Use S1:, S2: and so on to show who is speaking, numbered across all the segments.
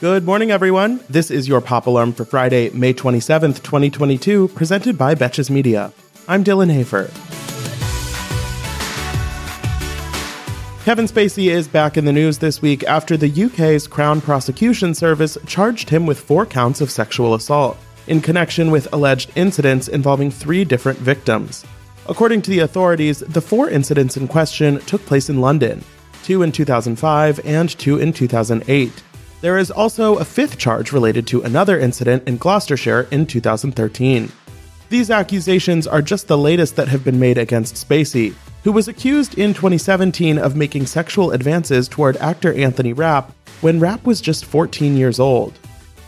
S1: Good morning, everyone. This is your Pop Alarm for Friday, May 27th, 2022, presented by Betches Media. I'm Dylan Hafer. Kevin Spacey is back in the news this week after the UK's Crown Prosecution Service charged him with four counts of sexual assault in connection with alleged incidents involving three different victims. According to the authorities, the four incidents in question took place in London two in 2005 and two in 2008. There is also a fifth charge related to another incident in Gloucestershire in 2013. These accusations are just the latest that have been made against Spacey, who was accused in 2017 of making sexual advances toward actor Anthony Rapp when Rapp was just 14 years old.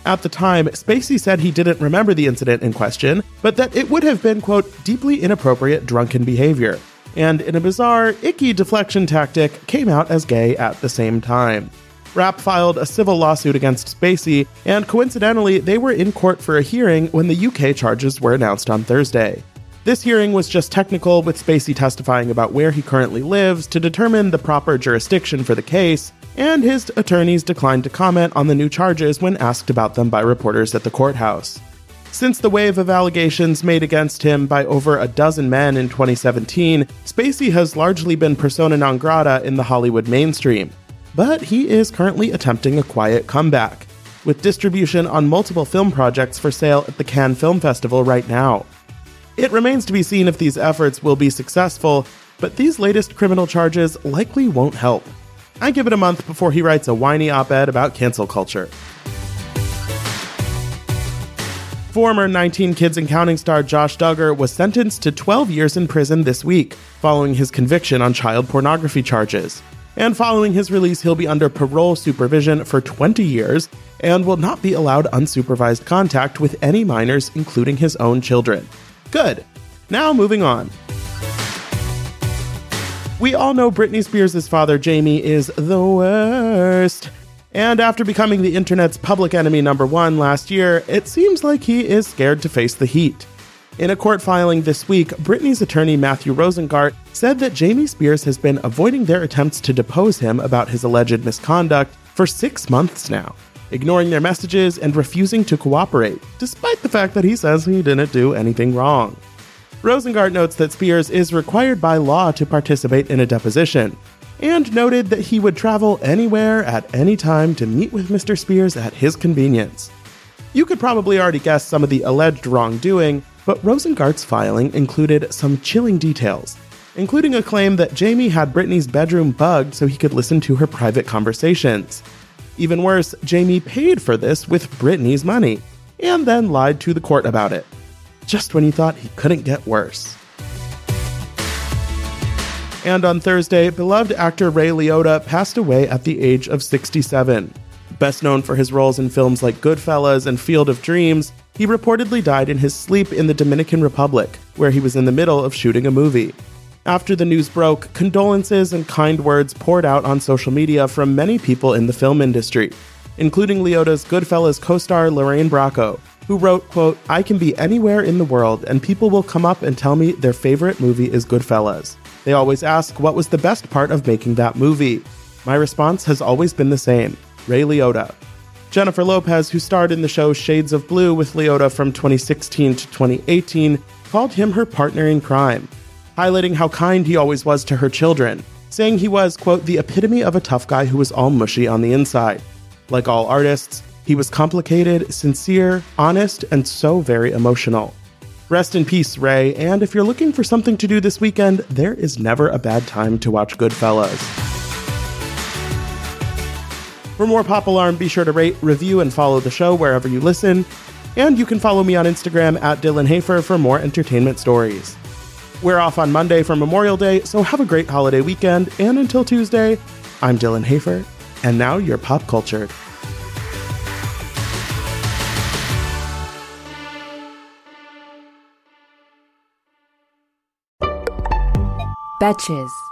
S1: At the time, Spacey said he didn't remember the incident in question, but that it would have been, quote, deeply inappropriate drunken behavior. And in a bizarre, icky deflection tactic, came out as gay at the same time. Rapp filed a civil lawsuit against Spacey, and coincidentally, they were in court for a hearing when the UK charges were announced on Thursday. This hearing was just technical, with Spacey testifying about where he currently lives to determine the proper jurisdiction for the case, and his attorneys declined to comment on the new charges when asked about them by reporters at the courthouse. Since the wave of allegations made against him by over a dozen men in 2017, Spacey has largely been persona non grata in the Hollywood mainstream but he is currently attempting a quiet comeback, with distribution on multiple film projects for sale at the Cannes Film Festival right now. It remains to be seen if these efforts will be successful, but these latest criminal charges likely won't help. I give it a month before he writes a whiny op ed about cancel culture. Former 19 Kids and Counting star Josh Duggar was sentenced to 12 years in prison this week, following his conviction on child pornography charges and following his release, he'll be under parole supervision for 20 years and will not be allowed unsupervised contact with any minors, including his own children. Good. Now, moving on. We all know Britney Spears' father, Jamie, is the worst. And after becoming the internet's public enemy number one last year, it seems like he is scared to face the heat. In a court filing this week, Britney's attorney Matthew Rosengart said that Jamie Spears has been avoiding their attempts to depose him about his alleged misconduct for six months now, ignoring their messages and refusing to cooperate, despite the fact that he says he didn't do anything wrong. Rosengart notes that Spears is required by law to participate in a deposition, and noted that he would travel anywhere at any time to meet with Mr. Spears at his convenience. You could probably already guess some of the alleged wrongdoing, but Rosengart's filing included some chilling details, including a claim that Jamie had Britney's bedroom bugged so he could listen to her private conversations. Even worse, Jamie paid for this with Britney's money, and then lied to the court about it. Just when you thought he couldn't get worse. And on Thursday, beloved actor Ray Liotta passed away at the age of 67. Best known for his roles in films like Goodfellas and Field of Dreams, he reportedly died in his sleep in the Dominican Republic, where he was in the middle of shooting a movie. After the news broke, condolences and kind words poured out on social media from many people in the film industry, including Liotta's Goodfellas co-star Lorraine Bracco, who wrote, quote, I can be anywhere in the world and people will come up and tell me their favorite movie is Goodfellas. They always ask what was the best part of making that movie. My response has always been the same Ray Liotta. Jennifer Lopez, who starred in the show Shades of Blue with Liotta from 2016 to 2018, called him her partner in crime, highlighting how kind he always was to her children, saying he was, quote, the epitome of a tough guy who was all mushy on the inside. Like all artists, he was complicated, sincere, honest, and so very emotional. Rest in peace, Ray, and if you're looking for something to do this weekend, there is never a bad time to watch Goodfellas. For more Pop Alarm, be sure to rate, review, and follow the show wherever you listen. And you can follow me on Instagram at Dylan Hafer for more entertainment stories. We're off on Monday for Memorial Day, so have a great holiday weekend. And until Tuesday, I'm Dylan Hafer, and now you're pop cultured.
S2: Betches.